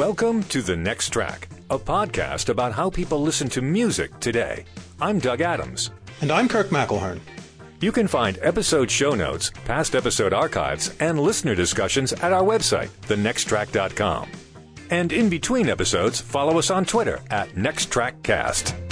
Welcome to The Next Track, a podcast about how people listen to music today. I'm Doug Adams. And I'm Kirk McElhearn. You can find episode show notes, past episode archives, and listener discussions at our website, thenexttrack.com. And in between episodes, follow us on Twitter at NextTrackCast.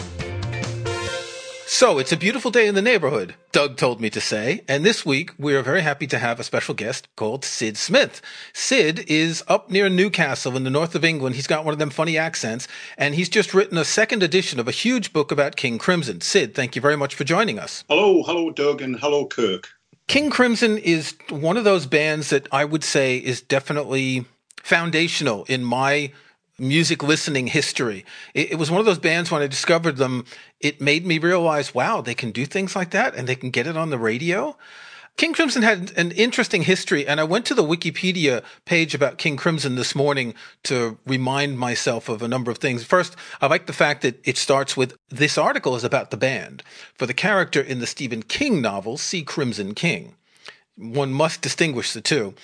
So it's a beautiful day in the neighborhood, Doug told me to say. And this week we are very happy to have a special guest called Sid Smith. Sid is up near Newcastle in the north of England. He's got one of them funny accents and he's just written a second edition of a huge book about King Crimson. Sid, thank you very much for joining us. Hello, hello, Doug, and hello, Kirk. King Crimson is one of those bands that I would say is definitely foundational in my music listening history. It, it, was one of those bands when I discovered them, it made me realize, wow, they can do things like that and they can get it on the radio. King Crimson had an interesting history, and I went to the Wikipedia page about King Crimson this morning to remind myself of a number of things. First, I like the fact that it starts with this article is about the band. For the character in the Stephen King novel, see Crimson King. One must distinguish the two.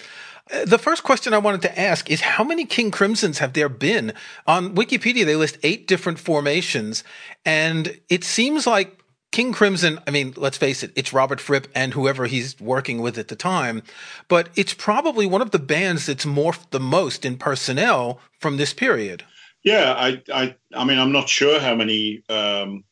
The first question I wanted to ask is how many King Crimsons have there been? On Wikipedia, they list eight different formations, and it seems like King Crimson, I mean, let's face it, it's Robert Fripp and whoever he's working with at the time, but it's probably one of the bands that's morphed the most in personnel from this period. Yeah, I, I, I mean, I'm not sure how many um,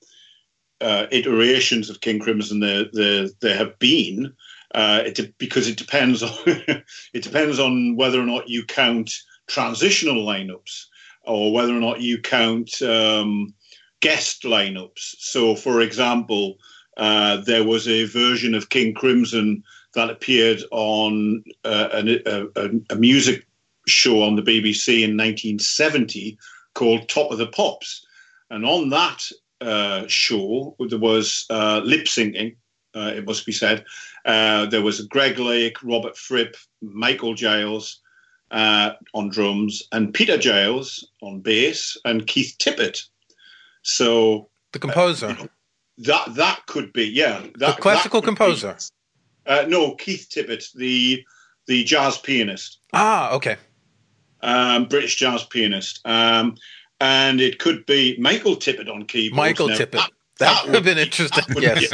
uh, iterations of King Crimson there, there, there have been. Uh, it, because it depends on it depends on whether or not you count transitional lineups or whether or not you count um, guest lineups. So, for example, uh, there was a version of King Crimson that appeared on uh, a, a, a, music show on the BBC in 1970 called Top of the Pops, and on that uh, show there was uh, lip syncing uh, it must be said. Uh, there was Greg Lake, Robert Fripp, Michael Giles uh, on drums, and Peter Giles on bass, and Keith Tippett. So the composer. You know, that that could be yeah. That, the classical composer. Uh, no, Keith Tippett, the the jazz pianist. Ah, okay. Um, British jazz pianist. Um, and it could be Michael Tippett on keyboard. Michael now, Tippett. That, that, would have been interesting. yes.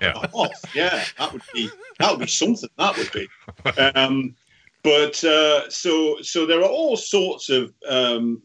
yeah. yeah, that would be that would be something. That would be. Um, but uh, so so there are all sorts of um,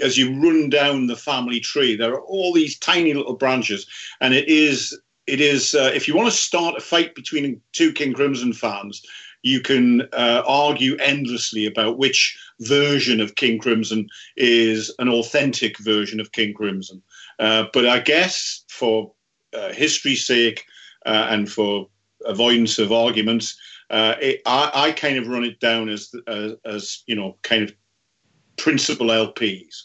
as you run down the family tree, there are all these tiny little branches, and it is it is uh, if you want to start a fight between two King Crimson fans, you can uh, argue endlessly about which version of King Crimson is an authentic version of King Crimson. Uh, but I guess for uh, history's sake uh, and for avoidance of arguments, uh, it, I, I, kind of run it down as, as, as you know, kind of principal LPs,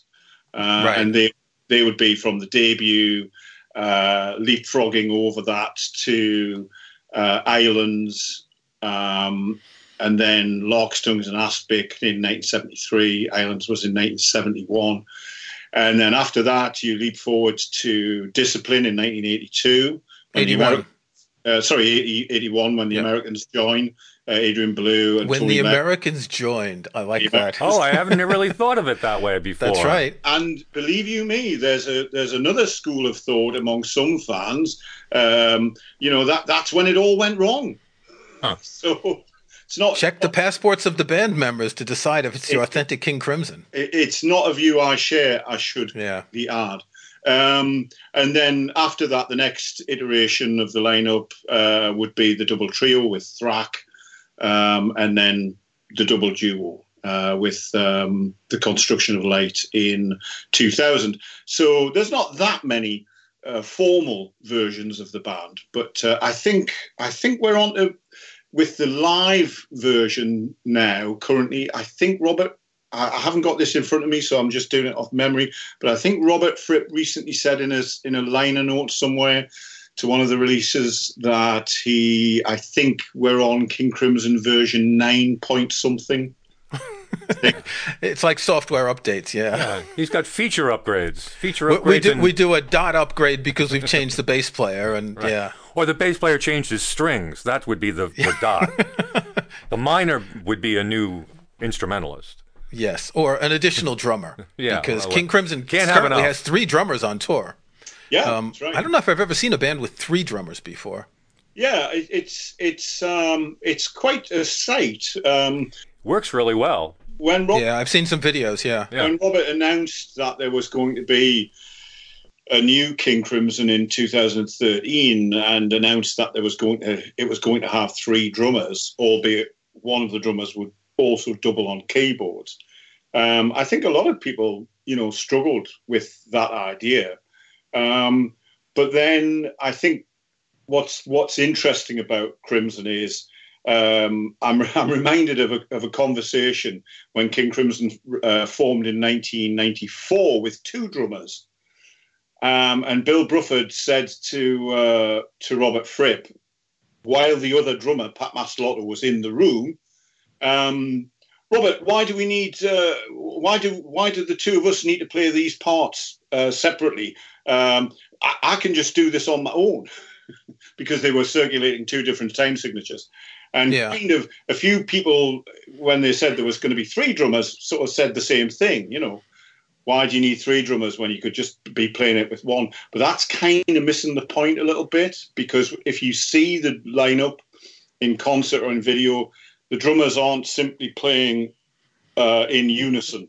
uh, right. and they they would be from the debut, leapfrogging over that to Islands. Um, and then Larks, Tongues in Aspic in 1973. Islands was in 1971. And then after that, you leap forward to Discipline in 1982. 81. Uh, sorry, 80, 81 when the yep. Americans joined. Uh, Adrian Belew and when Tony the Americans joined. I like yeah. that. Oh, I haven't really thought of it that way before. That's right. And believe you me, there's a there's another school of thought among some fans. Um, you know that that's when it all went wrong. Huh. So it's not check the passports of the band members to decide if it's the authentic King Crimson. It's not a view I share. I should yeah. be add. Um, and then after that, the next iteration of the lineup uh, would be the double trio with Thrak, um, and then the double duo uh, with um, the ConstruKction of Light in 2000. So there's not that many uh, formal versions of the band, but uh, I think I think we're on to with the live version now, currently, I think Robert, I haven't got this in front of me, so I'm just doing it off memory, but I think Robert Fripp recently said in his in a liner note somewhere to one of the releases that he, I think we're on King Crimson version nine point something. it's like software updates, yeah. yeah. He's got feature upgrades. Feature upgrades. We, we do and... we do a dot upgrade because we've changed the bass player, and right. yeah. Or the bass player changed his strings. That would be the, the dot. the minor would be a new instrumentalist. Yes, or an additional drummer. Yeah, because well, King Crimson can't have currently enough. has three drummers on tour. Yeah, Um, that's right. I don't know if I've ever seen a band with three drummers before. Yeah, it's it's um, it's quite a sight. Um, Works really well. When Rob, Yeah, I've seen some videos. Yeah. Yeah. when Robert announced that there was going to be a new King Crimson in 2013, and announced that there was going to it was going to have three drummers, albeit one of the drummers would also double on keyboards. Um, I think a lot of people, you know, struggled with that idea. Um, but then I think what's what's interesting about Crimson is um, I'm, I'm reminded of a, of a conversation when King Crimson uh, formed in 1994 with two drummers. Um, and Bill Bruford said to uh, to Robert Fripp, while the other drummer, Pat Mastelotto, was in the room, um, Robert, why do we need? Uh, why do why do the two of us need to play these parts uh, separately? Um, I, I can just do this on my own because they were circulating two different time signatures. And Yeah. kind of a few people, when they said there was going to be three drummers, sort of said the same thing. You know, why do you need three drummers when you could just be playing it with one? But that's kind of missing the point a little bit because if you see the lineup in concert or in video, the drummers aren't simply playing uh, in unison.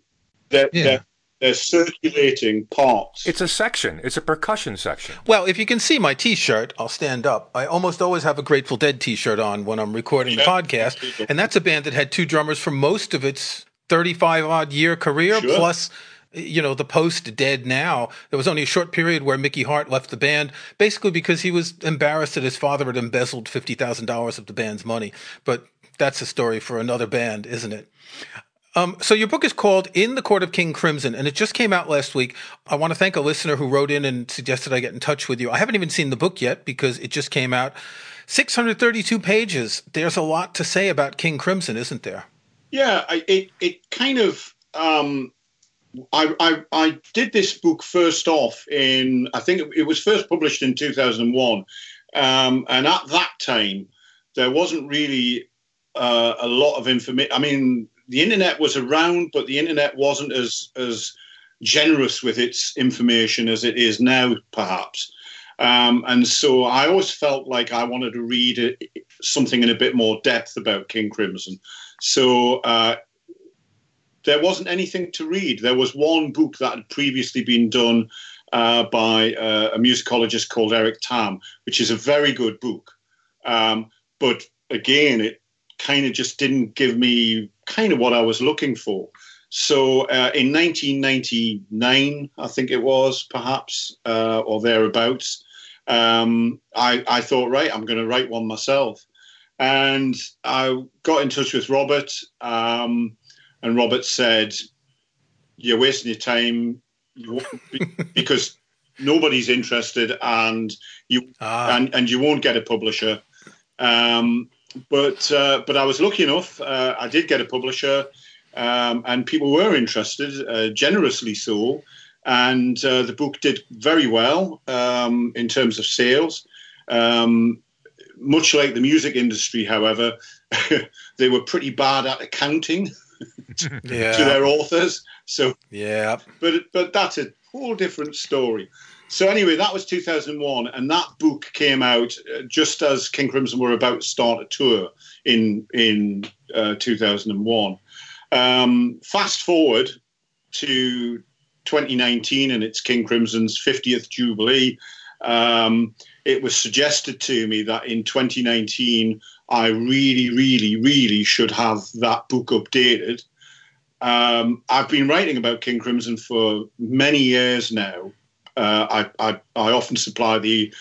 They're, Yeah. they're, they're circulating parts. It's a section. It's a percussion section. Well, if you can see my T-shirt, I'll stand up. I almost always have a Grateful Dead T-shirt on when I'm recording the podcast, and that's a band that had two drummers for most of its 35 odd year career, Sure. plus. You know, the post dead now. There was only a short period where Mickey Hart left the band, basically because he was embarrassed that his father had embezzled $50,000 of the band's money. But that's a story for another band, isn't it? Um, so your book is called In the Court of King Crimson, and it just came out last week. I want to thank a listener who wrote in and suggested I get in touch with you. I haven't even seen the book yet because it just came out. 632 pages. There's a lot to say about King Crimson, isn't there? Yeah, I, it it kind of. Um, I, I I did this book first off in I think it, was first published in two thousand one, um, and at that time there wasn't really uh, a lot of information. I mean, the internet was around, but the internet wasn't as as generous with its information as it is now, perhaps. Um, and so I always felt like I wanted to read it, something in a bit more depth about King Crimson. So uh, there wasn't anything to read. There was one book that had previously been done uh, by uh, a musicologist called Eric Tamm, which is a very good book. Um, but again, it kind of just didn't give me kind of what I was looking for. So uh, in 1999, I think it was, perhaps, uh, or thereabouts, um, I, I thought, right, I'm going to write one myself. And I got in touch with Robert, um, and Robert said, You're wasting your time because nobody's interested and you Ah, and, and you won't get a publisher. Um, but uh, but I was lucky enough. Uh, I did get a publisher, um, and people were interested, uh, generously so. And uh, the book did very well um, in terms of sales. Um, much like the music industry, however, they were pretty bad at accounting to yeah, their authors. So yeah. but but that's a whole different story. So anyway, that was 2001, and that book came out uh, just as King Crimson were about to start a tour in in uh, 2001. Um, fast forward to 2019, and it's King Crimson's 50th jubilee. Um, it was suggested to me that in 2019, I really, really, really should have that book updated. Um, I've been writing about King Crimson for many years now. Uh, I, I, often supply the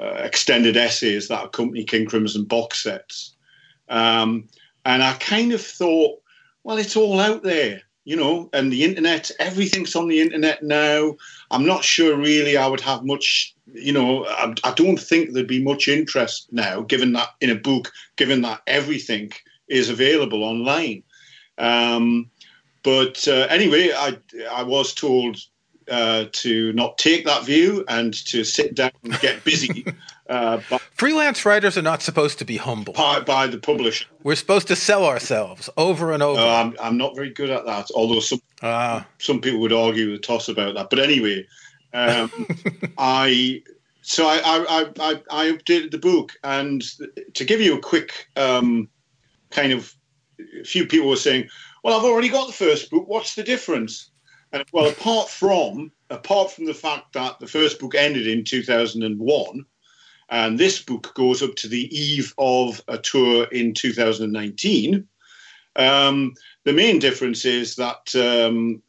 uh, extended essays that accompany King Crimson box sets. Um, and I kind of thought, well, it's all out there, you know, and the internet, everything's on the internet now. I'm not sure really I would have much, you know, I, I don't think there'd be much interest now, given that in a book, given that everything is available online. Um, but uh, anyway, I I was told uh, to not take that view and to sit down and get busy. Uh, Freelance writers are not supposed to be humble. By, by, the publisher. We're supposed to sell ourselves over and over. Uh, I'm, I'm not very good at that, although some, uh. some people would argue with toss about that. But anyway, um, I so I, I, I, I, updated the book. And to give you a quick um, kind of, a few people were saying, well, I've already got the first book. What's the difference? Well, apart from apart from the fact that the first book ended in 2001, and this book goes up to the eve of a tour in 2019. Um, the main difference is that um,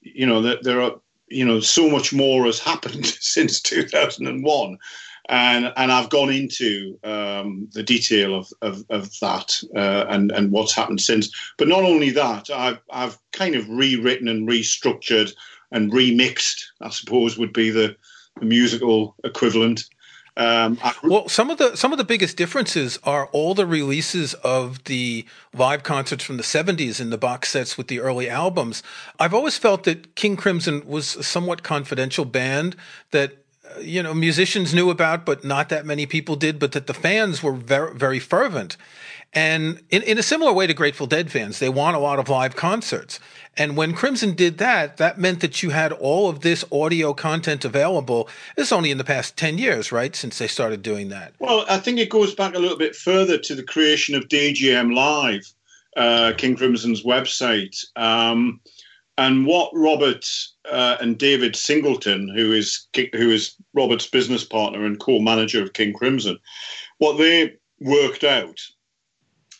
you know that there are you know so much more has happened since 2001 and and I've gone into um, the detail of of, of that uh, and and what's happened since. But not only that, I've I've kind of rewritten and restructured and remixed. I suppose would be the, the musical equivalent. Um, I, well, some of the some of the biggest differences are all the releases of the live concerts from the '70s in the box sets with the early albums. I've always felt that King Crimson was a somewhat confidential band that you know musicians knew about, but not that many people did. But that the fans were very very fervent, and in, in a similar way to Grateful Dead fans, they want a lot of live concerts. And when Crimson did that, that meant that you had all of this audio content available. It's only in the past 10 years, right, since they started doing that. Well, I think it goes back a little bit further to the creation of DGM Live, uh, King Crimson's website. Um, and what Robert uh, and David Singleton, who is who is Robert's business partner and co-manager of King Crimson, what they worked out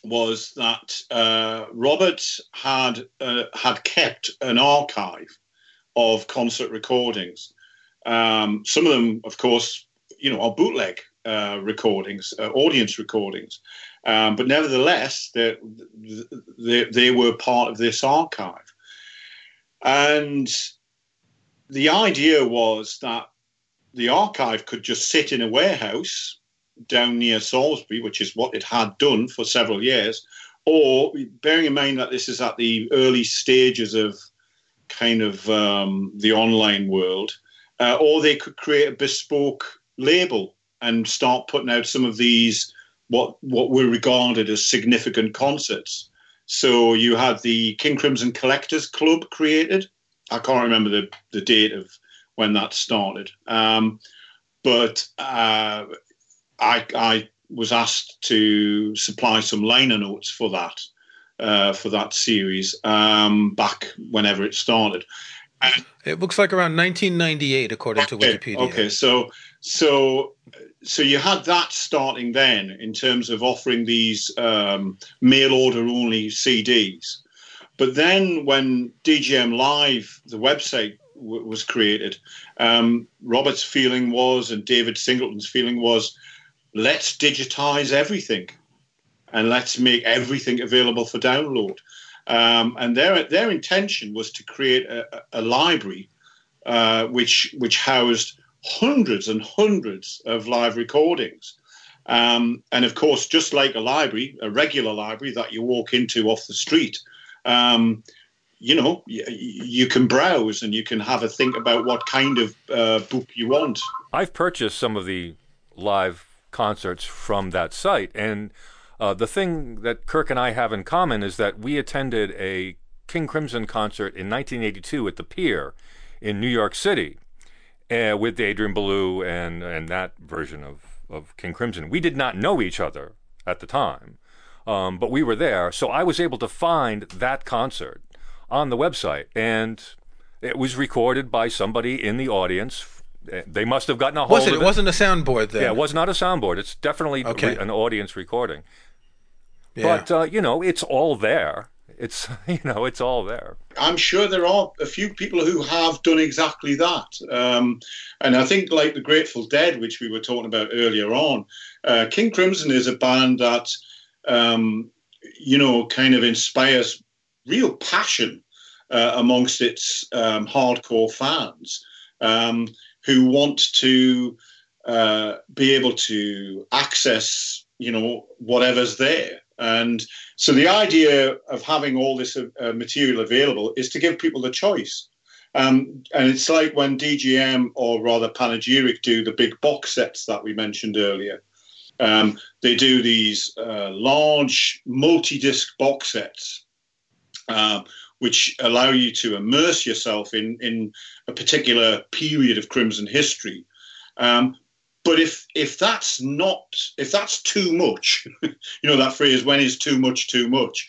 was that uh, Robert had uh, had kept an archive of concert recordings. Um, some of them, of course, you know, are bootleg uh, recordings, uh, audience recordings, um, but nevertheless, they, they, they were part of this archive. And the idea was that the archive could just sit in a warehouse down near Salisbury, which is what it had done for several years, or bearing in mind that this is at the early stages of kind of um, the online world, uh, or they could create a bespoke label and start putting out some of these what what were regarded as significant concerts. So you had the King Crimson Collectors Club created. I can't remember the, the date of when that started. Um, but uh, I, I was asked to supply some liner notes for that uh, for that series um, back whenever it started. And, it looks like around 1998, according okay, to Wikipedia. Okay, so so so you had that starting then in terms of offering these um, mail order only CDs. But then when DGM Live, the website w- was created, um, Robert's feeling was, and David Singleton's feeling was, let's digitize everything and let's make everything available for download. Um, and their their intention was to create a, a library uh, which which housed hundreds and hundreds of live recordings. Um, and of course, just like a library, a regular library that you walk into off the street, um, you know, you, you, can browse and you can have a think about what kind of uh, book you want. I've purchased some of the live concerts from that site, and uh, the thing that Kirk and I have in common is that we attended a King Crimson concert in 1982 at the Pier in New York City uh, with Adrian Belew and and that version of of King Crimson. We did not know each other at the time, um, but we were there, so I was able to find that concert on the website, and it was recorded by somebody in the audience. Eh, they must have gotten a hold was it? of it. It wasn't a soundboard then. Yeah, it was not a soundboard. It's definitely okay. an audience recording. Yeah. But uh, you know, it's all there it's you know it's all there. I'm sure there are a few people who have done exactly that, um, and I think like the Grateful Dead, which we were talking about earlier on, uh, King Crimson is a band that um, you know kind of inspires real passion uh, amongst its um, hardcore fans um, who want to uh, be able to access you know whatever's there and so the idea of having all this uh, material available is to give people the choice. Um, and it's like when DGM or rather Panegyric do the big box sets that we mentioned earlier. Um, they do these uh, large multi-disc box sets, uh, which allow you to immerse yourself in in a particular period of Crimson history. Um, but if if that's not if that's too much, you know that phrase "when is too much too much,"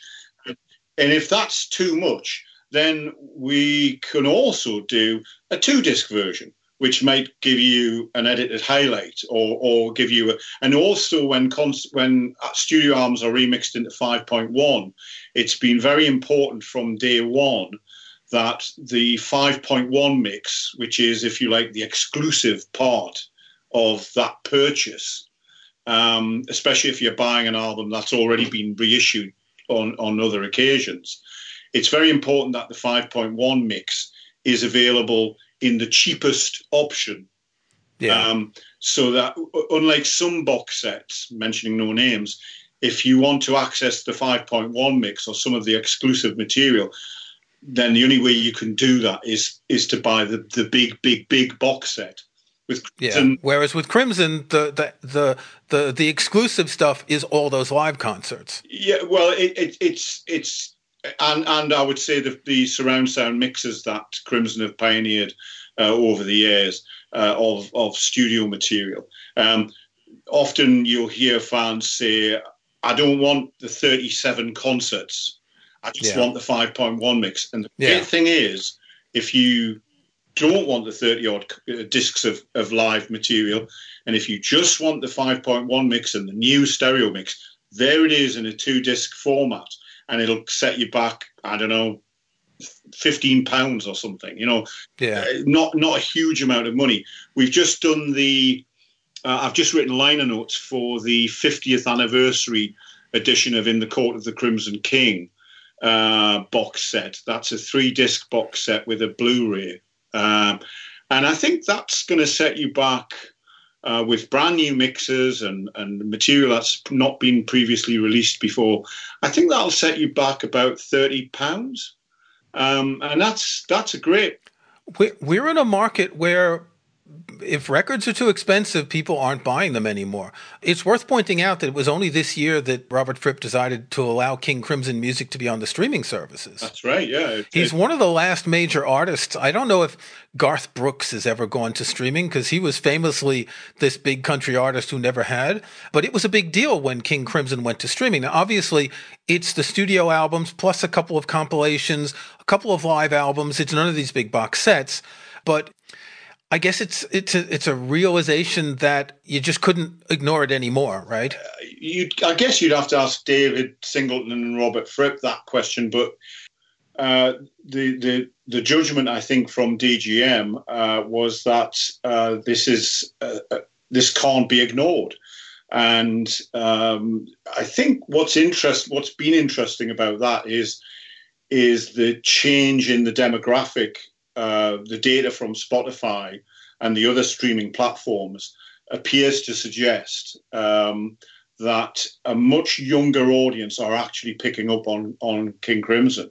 and if that's too much, then we can also do a two disc version, which might give you an edited highlight or, or give you a, and also when cons, when studio albums are remixed into 5.1, it's been very important from day one that the 5.1 mix, which is, if you like, the exclusive part of that purchase, um, especially if you're buying an album that's already been reissued on, on other occasions, it's very important that the 5.1 mix is available in the cheapest option. Yeah. Um, so that, unlike some box sets, mentioning no names, if you want to access the 5.1 mix or some of the exclusive material, then the only way you can do that is is to buy the, the big, big, big box set. With Crimson, yeah. Whereas with Crimson, the, the the the the exclusive stuff is all those live concerts. Yeah, well, it, it, it's it's and and I would say the, the surround sound mixes that Crimson have pioneered uh, over the years uh, of of studio material. Um, often you'll hear fans say, "I don't want the 37 concerts. I just yeah. want the 5.1 mix." And the yeah. great thing is, if you don't want the 30 odd uh, discs of, of live material, and if you just want the 5.1 mix and the new stereo mix, there it is in a two disc format and it'll set you back. I don't know, fifteen pounds or something. You know, yeah, uh, not not a huge amount of money. We've just done the. Uh, I've just written liner notes for the 50th anniversary edition of In the Court of the Crimson King uh, box set. That's a three disc box set with a Blu-ray, um, and I think that's going to set you back uh, with brand new mixes and, and material that's not been previously released before, I think that'll set you back about thirty pounds, um, and that's that's a great. We're in a market where if records are too expensive, people aren't buying them anymore. It's worth pointing out that it was only this year that Robert Fripp decided to allow King Crimson music to be on the streaming services. That's right, yeah. He's one of the last major artists. I don't know if Garth Brooks has ever gone to streaming because he was famously this big country artist who never had, but it was a big deal when King Crimson went to streaming. Now, obviously, it's the studio albums plus a couple of compilations, a couple of live albums. It's none of these big box sets, but I guess it's it's a it's a realization that you just couldn't ignore it anymore, right? Uh, you, I guess you'd have to ask David Singleton and Robert Fripp that question, but uh, the the the judgment I think from DGM uh, was that uh, this is uh, uh, this can't be ignored, and um, I think what's interest what's been interesting about that is is the change in the demographic uh, the data from Spotify and the other streaming platforms appears to suggest um, that a much younger audience are actually picking up on on King Crimson.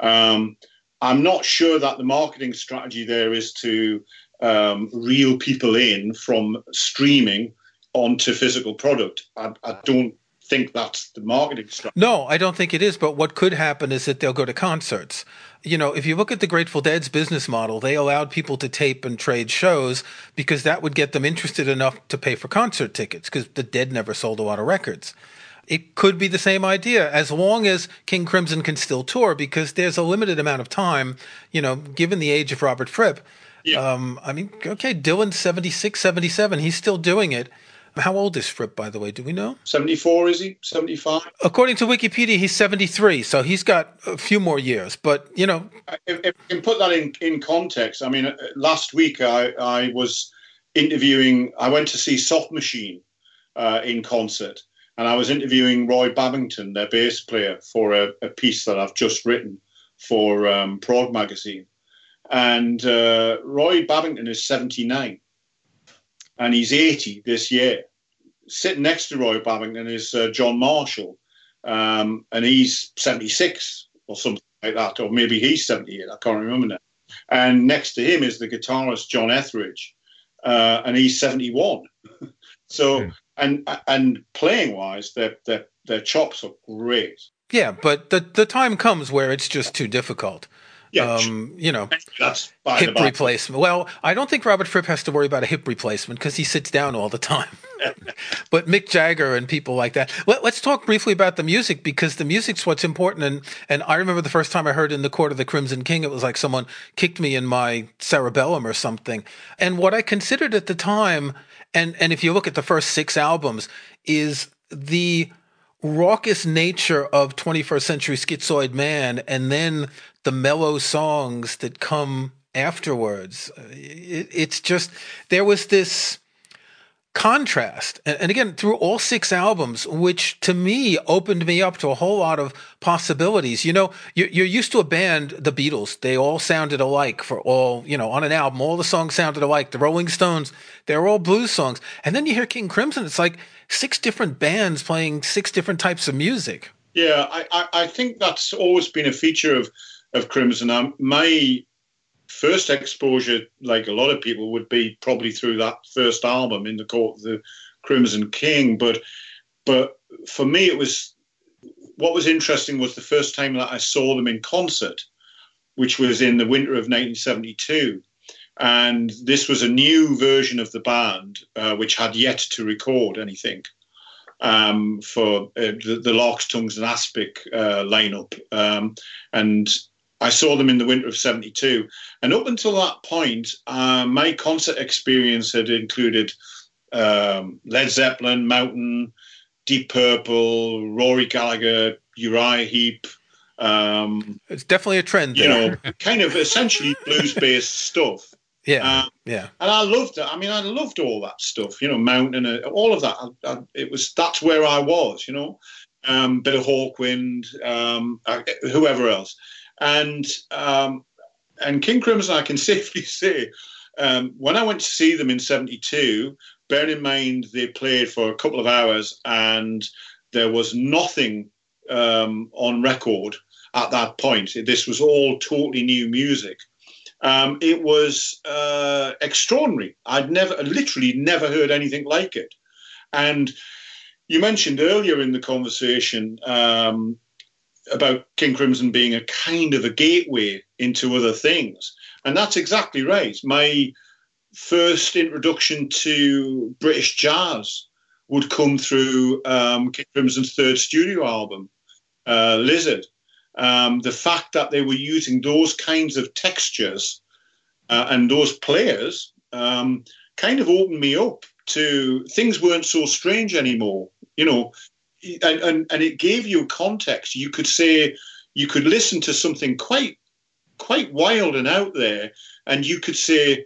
Um, I'm not sure that the marketing strategy there is to um, reel people in from streaming onto physical product. I, I don't think that's the marketing strategy. No, I don't think it is. But what could happen is that they'll go to concerts you know, if you look at the Grateful Dead's business model, they allowed people to tape and trade shows because that would get them interested enough to pay for concert tickets because the Dead never sold a lot of records. It could be the same idea as long as King Crimson can still tour because there's a limited amount of time, you know, given the age of Robert Fripp. Yeah. Um, I mean, okay, Dylan's 76, 77. He's still doing it. How old is Fripp, by the way? Do we know? 74, is he? 75? According to Wikipedia, he's 73, so he's got a few more years. But, you know. If, if we can put that in, in context, I mean, uh, last week I, I was interviewing, I went to see Soft Machine uh, in concert, and I was interviewing Roy Babbington, their bass player, for a, a piece that I've just written for um, Prog magazine. And uh, Roy Babbington is 79 and he's 80 this year. Sitting next to Roy Babbington is uh, John Marshall, um, and he's 76 or something like that, or maybe he's 78. I can't remember now. and next to him is the guitarist John Etheridge, uh, and he's 71. so, mm. and and playing wise, their their their chops are great. Yeah, but the the time comes where it's just too difficult. Yeah, um, you know, that's hip replacement. Well, I don't think Robert Fripp has to worry about a hip replacement because he sits down all the time. but Mick Jagger and people like that. Let, us talk briefly about the music because the music's what's important. And and I remember the first time I heard "In the Court of the Crimson King," it was like someone kicked me in my cerebellum or something. And what I considered at the time, and and if you look at the first six albums, is the raucous nature of 21st century schizoid man and then the mellow songs that come afterwards. Uh, it, it's just there was this contrast and, and, again through all six albums which to me opened me up to a whole lot of possibilities you know you're, you're, used to a band the beatles they all sounded alike for all you know on an album all the songs sounded alike the rolling stones they're all blues songs and then you hear king crimson it's like six different bands playing six different types of music. Yeah, I, I, I think that's always been a feature of of Crimson. Um, my first exposure, like a lot of people, would be probably through that first album in the court of the Crimson King. But but for me, it was what was interesting was the first time that I saw them in concert, which was in the winter of 1972. And this was a new version of the band, uh, which had yet to record anything um, for uh, the, the Larks, Tongues, in Aspic uh, lineup. Um, and I saw them in the winter of 72. And up until that point, uh, my concert experience had included um, Led Zeppelin, Mountain, Deep Purple, Rory Gallagher, Uriah Heep. Um, it's definitely a trend. There. You know, kind of essentially blues based stuff. Yeah, um, yeah. And I loved it. I mean, I loved all that stuff. You know, mountain, uh, all of that. I, I, it was that's where I was. You know, um, bit of Hawkwind, um, uh, whoever else, and um, and King Crimson. I can safely say, um, when I went to see them in '72, bearing in mind they played for a couple of hours and there was nothing um, on record at that point. This was all totally new music. Um, it was uh, extraordinary. I'd never, literally, never heard anything like it. And you mentioned earlier in the conversation um, about King Crimson being a kind of a gateway into other things, and that's exactly right. My first introduction to British jazz would come through um, King Crimson's third studio album, uh, Lizard. Um, the fact that they were using those kinds of textures uh, and those players um, kind of opened me up to things weren't so strange anymore, you know, and, and, and it gave you context. You could say, you could listen to something quite quite wild and out there, and you could say,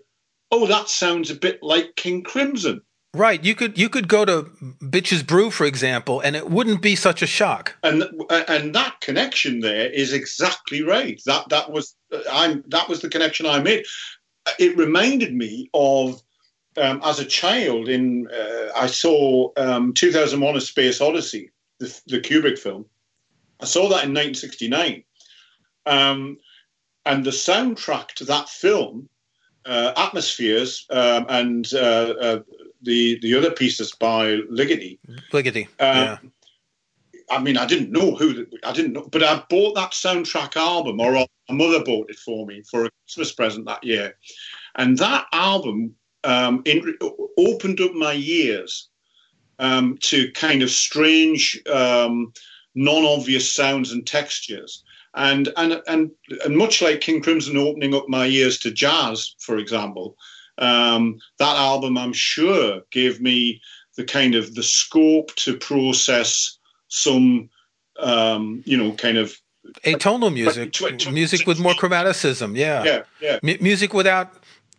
"Oh, that sounds a bit like King Crimson." Right. You could you could go to Bitches Brew, for example, and it wouldn't be such a shock. And and that connection there is exactly right. That that was uh, I'm that was the connection I made. It reminded me of um, as a child in uh, I saw um, 2001: A Space Odyssey, the, the, Kubrick film. I saw that in 1969, um, and the soundtrack to that film uh, atmospheres um, and uh, uh, the the other pieces by Ligeti. Ligeti. Um, yeah. I mean, I didn't know who I didn't know, but I bought that soundtrack album, or my mother bought it for me for a Christmas present that year, and that album um, in, opened up my ears um, to kind of strange, um, non-obvious sounds and textures. And, and and and much like King Crimson opening up my ears to jazz, for example, um, that album, I'm sure, gave me the kind of the scope to process some, um, you know, kind of atonal music, music with more chromaticism. Yeah, yeah, yeah. M- music without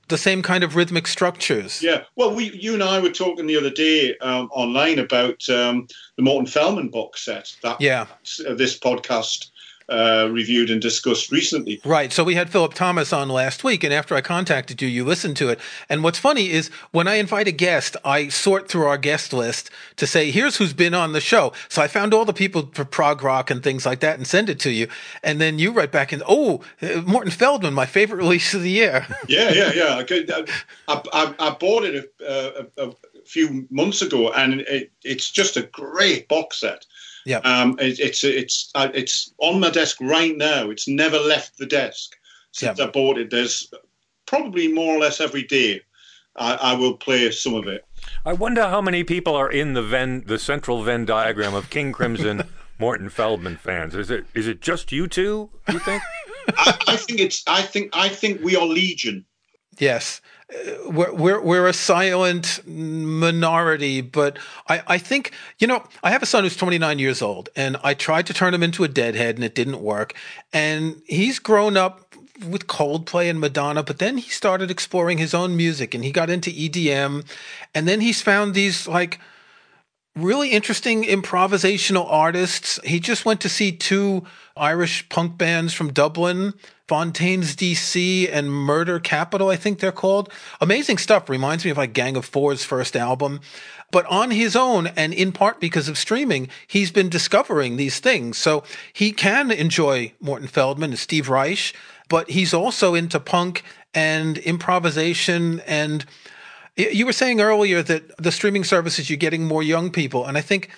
the same kind of rhythmic structures. Yeah. Well, we, you and I were talking the other day um, online about um, the Morton Feldman box set that yeah. this podcast uh, reviewed and discussed recently. Right. So we had Philip Thomas on last week, and after I contacted you, you listened to it. And what's funny is when I invite a guest, I sort through our guest list to say, here's who's been on the show. So I found all the people for prog rock and things like that and send it to you. And then you write back and, oh, uh, Morton Feldman, my favorite release of the year. yeah, yeah, yeah. I, I, I bought it a, a, a, few months ago, and it, it's just a great box set. Yeah. Um, it, it's it's uh, it's on my desk right now. It's never left the desk since yep. I bought it. There's probably more or less every day I, I, will play some of it. I wonder how many people are in the Venn, the central Venn diagram of King Crimson, Morton Feldman fans. Is it is it just you two? You think? I, I think it's. I think I think we are legion. Yes, we're, we're, we're a silent minority, but I, I think, you know, I have a son who's 29 years old and I tried to turn him into a deadhead and it didn't work. And he's grown up with Coldplay and Madonna, but then he started exploring his own music and he got into EDM. And then he's found these like, really interesting improvisational artists. He just went to see two Irish punk bands from Dublin, Fontaines DC and Murder Capital, I think they're called. Amazing stuff. Reminds me of like Gang of Four's first album. But on his own, and in part because of streaming, he's been discovering these things. So he can enjoy Morton Feldman and Steve Reich, but he's also into punk and improvisation and you were saying earlier that the streaming services you're getting more young people, and I think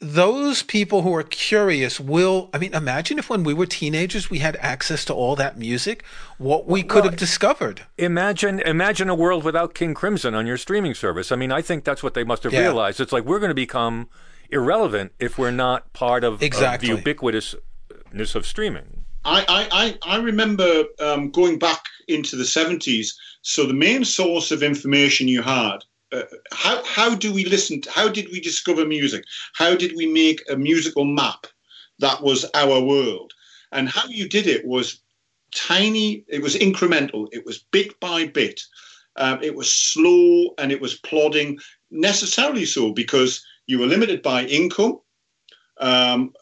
those people who are curious will i mean imagine if when we were teenagers we had access to all that music what we could well, have discovered. Imagine imagine a world without king crimson on your streaming service. I mean i think that's what they must have yeah. realized. It's like we're going to become irrelevant if we're not part of, exactly. of the ubiquitousness of streaming. I i i remember um, going back into the 70s so the main source of information you had uh, how how do we listen? To, how did we discover music? How did we make a musical map that was our world? And how you did it was tiny. It was incremental. It was bit by bit. Um, it was slow and it was plodding. Necessarily so because you were limited by income. Um,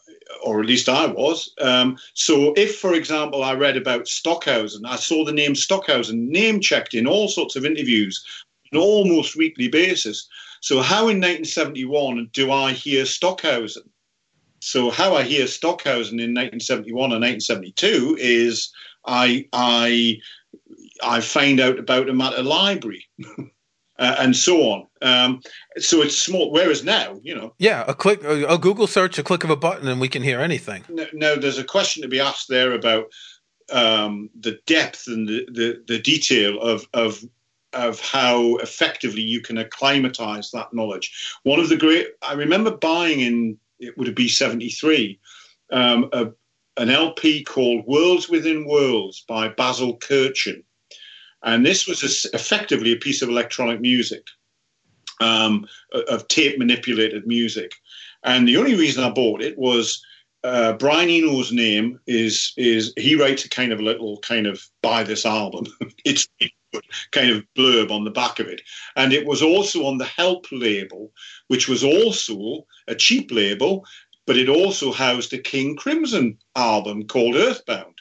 or at least I was. Um, so, if, for example, I read about Stockhausen, I saw the name Stockhausen name checked in all sorts of interviews an almost weekly basis. So, how in 1971 do I hear Stockhausen? So, how I hear Stockhausen in 1971 and 1972 is I I I find out about him at a library. Uh, and so on. Um, so it's small. Whereas now, you know, yeah, a click, a Google search, a click of a button, and we can hear anything. Now, there's a question to be asked there about um, the depth and the, the, the detail of of of how effectively you can acclimatize that knowledge. One of the great, I remember buying in, it would be 73, um, a, an LP called Worlds Within Worlds by Basil Kirchin. And this was a, effectively a piece of electronic music, um, of tape manipulated music. And the only reason I bought it was uh, Brian Eno's name is is he writes a kind of little kind of buy this album. it's kind of blurb on the back of it. And it was also on the Help label, which was also a cheap label, but it also housed a King Crimson album called Earthbound.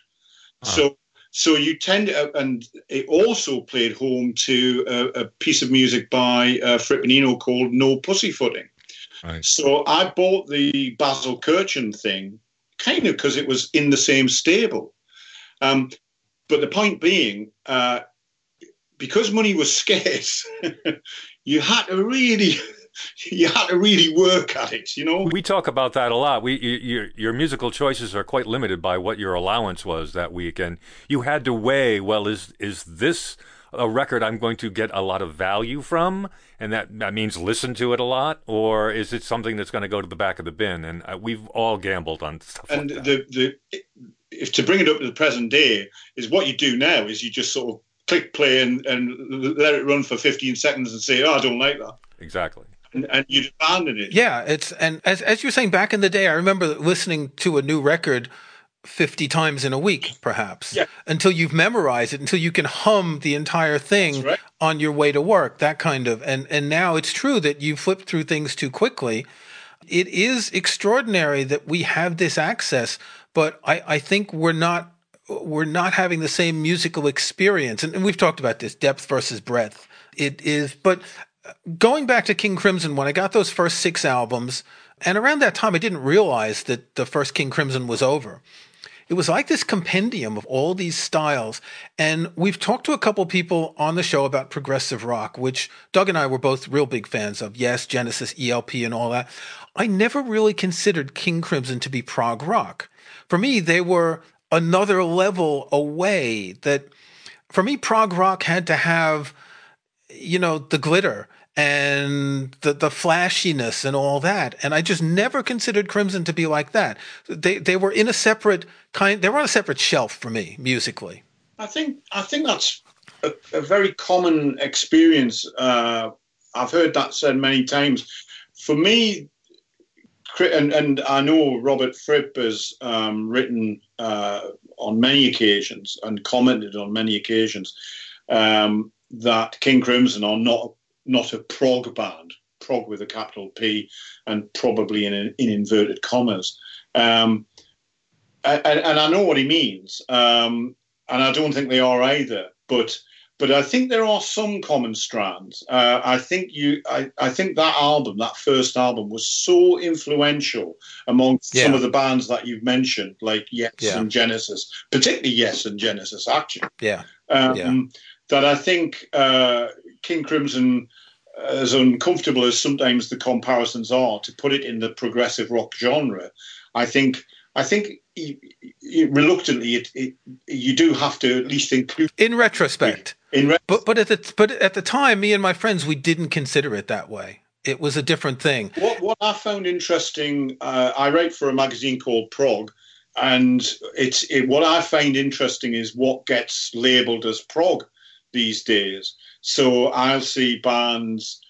Ah. So so you tend to, and it also played home to a, a piece of music by uh, Fripp Eno called No Pussyfooting. Right. So I bought the Basil Kirchin thing kind of because it was in the same stable. Um, but the point being, uh, because money was scarce, you had to really you had to really work at it, you know. We talk about that a lot. We your your musical choices are quite limited by what your allowance was that week, and you had to weigh. Well, is is this a record I'm going to get a lot of value from, and that that means listen to it a lot, or is it something that's going to go to the back of the bin? And uh, we've all gambled on stuff. And like the the if to bring it up to the present day is what you do now is you just sort of click play and, and let it run for 15 seconds and say, oh, I don't like that. Exactly. And, and you abandon it. Yeah, it's and as as you're saying, back in the day, I remember listening to a new record 50 times in a week, perhaps, yeah. until you've memorized it, until you can hum the entire thing right. on your way to work, that kind of. And and now it's true that you flip through things too quickly. It is extraordinary that we have this access but I, I think we're not we're not having the same musical experience. And, and we've talked about this depth versus breadth. It is, but uh, going back to King Crimson, when I got those first six albums, and around that time, I didn't realize that the first King Crimson was over. It was like this compendium of all these styles. And we've talked to a couple people on the show about progressive rock, which Doug and I were both real big fans of. Yes, Genesis, ELP, and all that. I never really considered King Crimson to be prog rock. For me, they were another level away that for me, prog rock had to have, you know, the glitter and the the flashiness and all that. And I just never considered Crimson to be like that. They they were in a separate kind. They were on a separate shelf for me musically. I think I think that's a, a very common experience. Uh, I've heard that said many times. For me, and, and I know Robert Fripp has um, written uh, on many occasions and commented on many occasions um, that King Crimson are not not a prog band, prog with a capital P, and probably in in inverted commas. Um, and, and, I know what he means, um, and I don't think they are either. But but I think there are some common strands. Uh, I think you, I, I think that album, that first album, was so influential among yeah. some of the bands that you've mentioned, like Yes yeah. and Genesis, particularly Yes and Genesis, actually. Yeah. Um, yeah. That I think uh, King Crimson, as uncomfortable as sometimes the comparisons are, to put it in the progressive rock genre, I think I think reluctantly, it, it, you do have to at least include. In retrospect, re- but but at the but at the time, me and my friends, we didn't consider it that way. It was a different thing. What what I found interesting, uh, I write for a magazine called Prog, and it's it, what I find interesting is what gets labelled as prog these days. So I'll see bands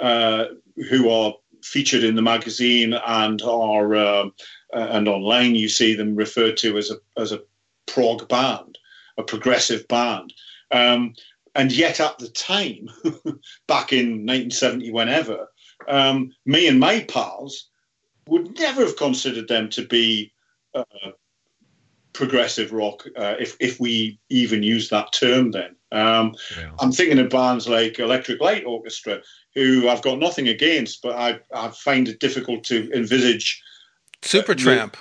uh, who are featured in the magazine and are uh, and online you see them referred to as a as a prog band, a progressive band. Um, and yet, at the time, back in 1970, whenever, um, me and my pals would never have considered them to be uh, progressive rock, uh, if if we even use that term. Then um, yeah. I'm thinking of bands like Electric Light Orchestra, who I've got nothing against, but I I find it difficult to envisage Supertramp. Uh,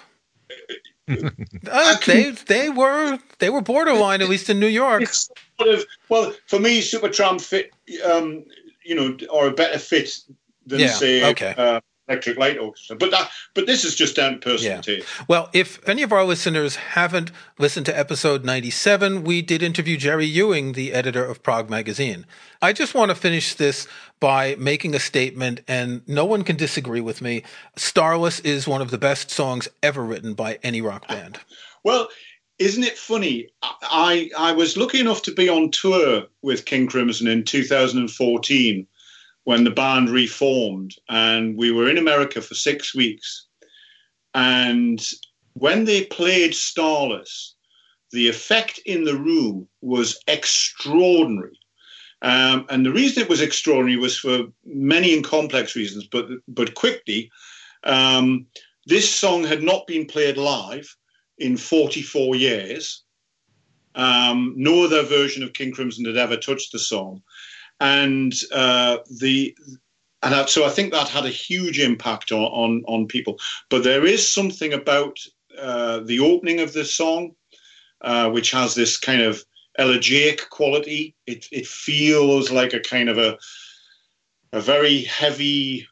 uh, they they were they were borderline at least in New York. Sort of, well, for me, Supertramp fit, um, you know, or a better fit than yeah, say okay. uh, Electric Light Orchestra. But that, but this is just down to personal yeah. taste. Well, if any of our listeners haven't listened to episode 97, we did interview Jerry Ewing, the editor of Prog Magazine. I just want to finish this by making a statement, and no one can disagree with me. Starless is one of the best songs ever written by any rock band. Well, isn't it funny? I I was lucky enough to be on tour with King Crimson in 2014 when the band reformed, and we were in America for six weeks. And when they played Starless, the effect in the room was extraordinary. Um, and the reason it was extraordinary was for many and complex reasons, but but quickly, um, this song had not been played live in 44 years. Um, no other version of King Crimson had ever touched the song, and uh, the and so I think that had a huge impact on on, on people. But there is something about uh, the opening of the song, uh, which has this kind of elegiac quality. It it feels like a kind of a a very heavy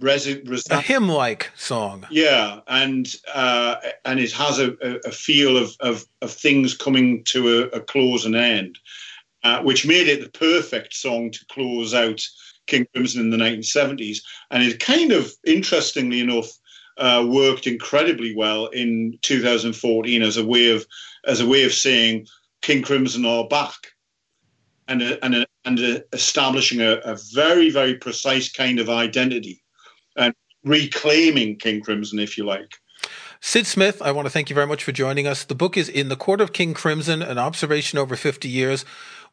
resi- res- a hymn like song. Yeah, and uh, and it has a, a feel of, of, of things coming to a, a close and end uh, which made it the perfect song to close out King Crimson in the 1970s. And it kind of, interestingly enough, uh, worked incredibly well in 2014 as a way of as a way of saying King Crimson are back, and a, and a, and a establishing a, a very very precise kind of identity and reclaiming King Crimson, if you like. Sid Smith, I want to thank you very much for joining us. The book is In the Court of King Crimson, an observation over 50 years.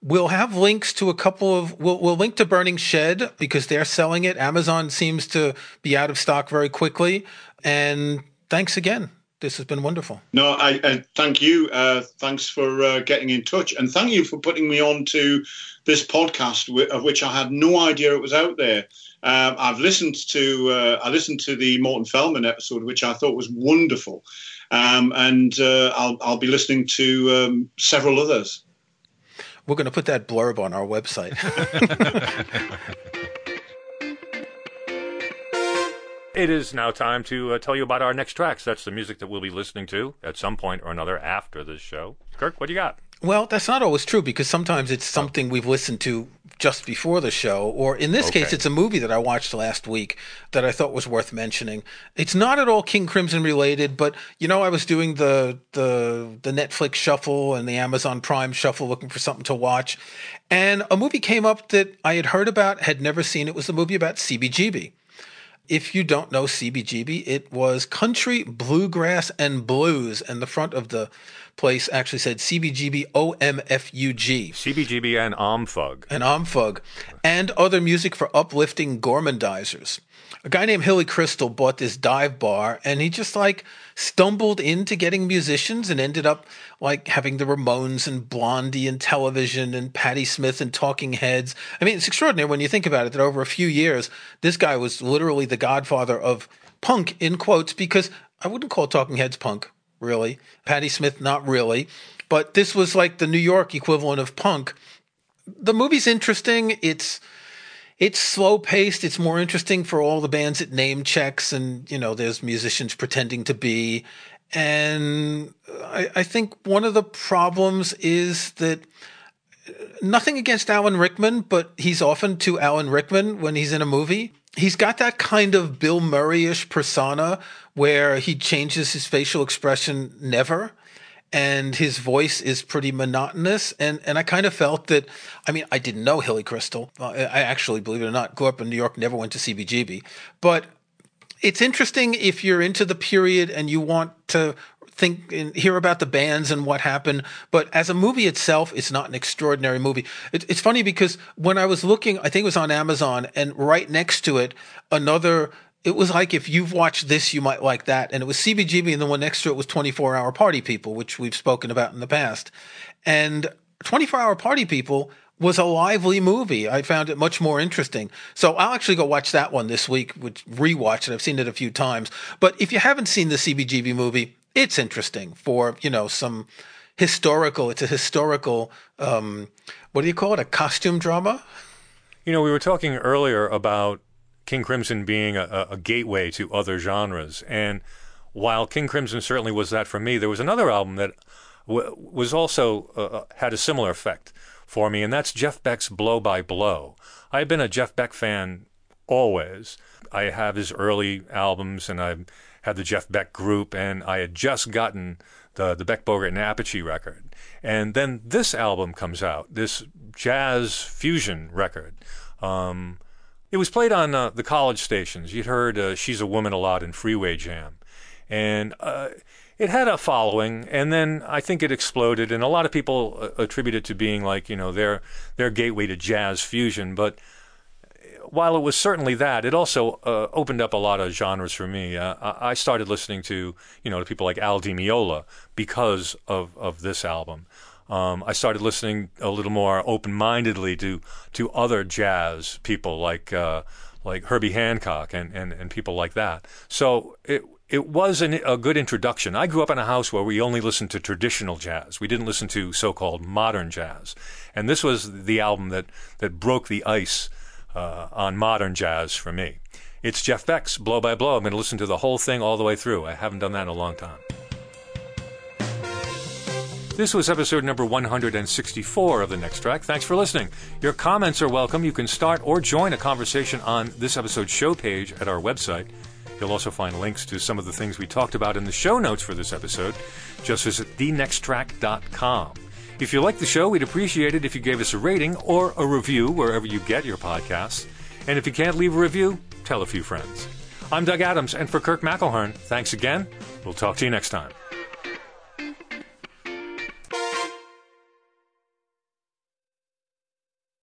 We'll have links to a couple of, we'll, we'll link to Burning Shed because they're selling it. Amazon seems to be out of stock very quickly. And thanks again. This has been wonderful. No, I, I thank you. Uh, thanks for uh, getting in touch, and thank you for putting me on to this podcast, of which I had no idea it was out there. Um, I've listened to uh, I listened to the Morton Feldman episode, which I thought was wonderful, um, and uh, I'll I'll be listening to um, several others. We're going to put that blurb on our website. It is now time to uh, tell you about our next tracks. That's the music that we'll be listening to at some point or another after this show. Kirk, what do you got? Well, that's not always true because sometimes it's oh. something we've listened to just before the show, or in this okay. case, it's a movie that I watched last week that I thought was worth mentioning. It's not at all King Crimson related, but you know, I was doing the the the Netflix shuffle and the Amazon Prime shuffle, looking for something to watch, and a movie came up that I had heard about, had never seen. It was a movie about CBGB. If you don't know CBGB, it was country, bluegrass, and blues, and the front of the place actually said CBGB OMFUG. CBGB and OMFUG. And OMFUG. And other music for uplifting gormandizers. A guy named Hilly Kristal bought this dive bar and he just like stumbled into getting musicians and ended up like having the Ramones and Blondie and television and Patti Smith and Talking Heads. I mean, it's extraordinary when you think about it that over a few years, this guy was literally the godfather of punk in quotes because I wouldn't call Talking Heads punk really. Patti Smith, not really. But this was like the New York equivalent of punk. The movie's interesting. It's it's slow paced. It's more interesting for all the bands it name checks, and you know, there's musicians pretending to be. And I, I think one of the problems is that uh, nothing against Alan Rickman, but he's often to Alan Rickman when he's in a movie. He's got that kind of Bill Murray-ish persona where he changes his facial expression never and his voice is pretty monotonous. And, and I kind of felt that, I mean, I didn't know Hilly Kristal. Uh, I actually, believe it or not, grew up in New York, never went to CBGB. But it's interesting if you're into the period and you want to think and hear about the bands and what happened. But as a movie itself, it's not an extraordinary movie. It, it's funny because when I was looking, I think it was on Amazon, and right next to it, another it was like if you've watched this, you might like that. And it was CBGB, and the one next to it was 24 Hour Party People, which we've spoken about in the past. And 24 Hour Party People was a lively movie. I found it much more interesting. So I'll actually go watch that one this week, which rewatch it. I've seen it a few times. But if you haven't seen the CBGB movie, it's interesting for, you know, some historical, it's a historical, um, what do you call it? A costume drama? You know, we were talking earlier about King Crimson being a, a gateway to other genres. And while King Crimson certainly was that for me, there was another album that w- was also uh, uh, had a similar effect for me, and that's Jeff Beck's Blow by Blow. I have been a Jeff Beck fan always. I have his early albums, and I had the Jeff Beck group, and I had just gotten the the Beck Bogert and Appice record, and then this album comes out, this jazz fusion record. Um, it was played on uh, the college stations. You'd heard uh, "She's a Woman" a lot in Freeway Jam, and uh, it had a following. And then I think it exploded, and a lot of people uh, attribute it to being like you know their their gateway to jazz fusion. But while it was certainly that, it also uh, opened up a lot of genres for me. Uh, I started listening to you know people like Al Di Meola because of of this album. Um, I started listening a little more open-mindedly to to other jazz people like uh, like Herbie Hancock and, and, and people like that. So it it was an, a good introduction. I grew up in a house where we only listened to traditional jazz. We didn't listen to so-called modern jazz, and this was the album that that broke the ice uh, on modern jazz for me. It's Jeff Beck's Blow by Blow. I'm going to listen to the whole thing all the way through. I haven't done that in a long time. This was episode number 164 of The Next Track. Thanks for listening. Your comments are welcome. You can start or join a conversation on this episode's show page at our website. You'll also find links to some of the things we talked about in the show notes for this episode. Just visit thenexttrack.com. If you like the show, we'd appreciate it if you gave us a rating or a review wherever you get your podcasts. And if you can't leave a review, tell a few friends. I'm Doug Adams, and for Kirk McElhearn, thanks again. We'll talk to you next time.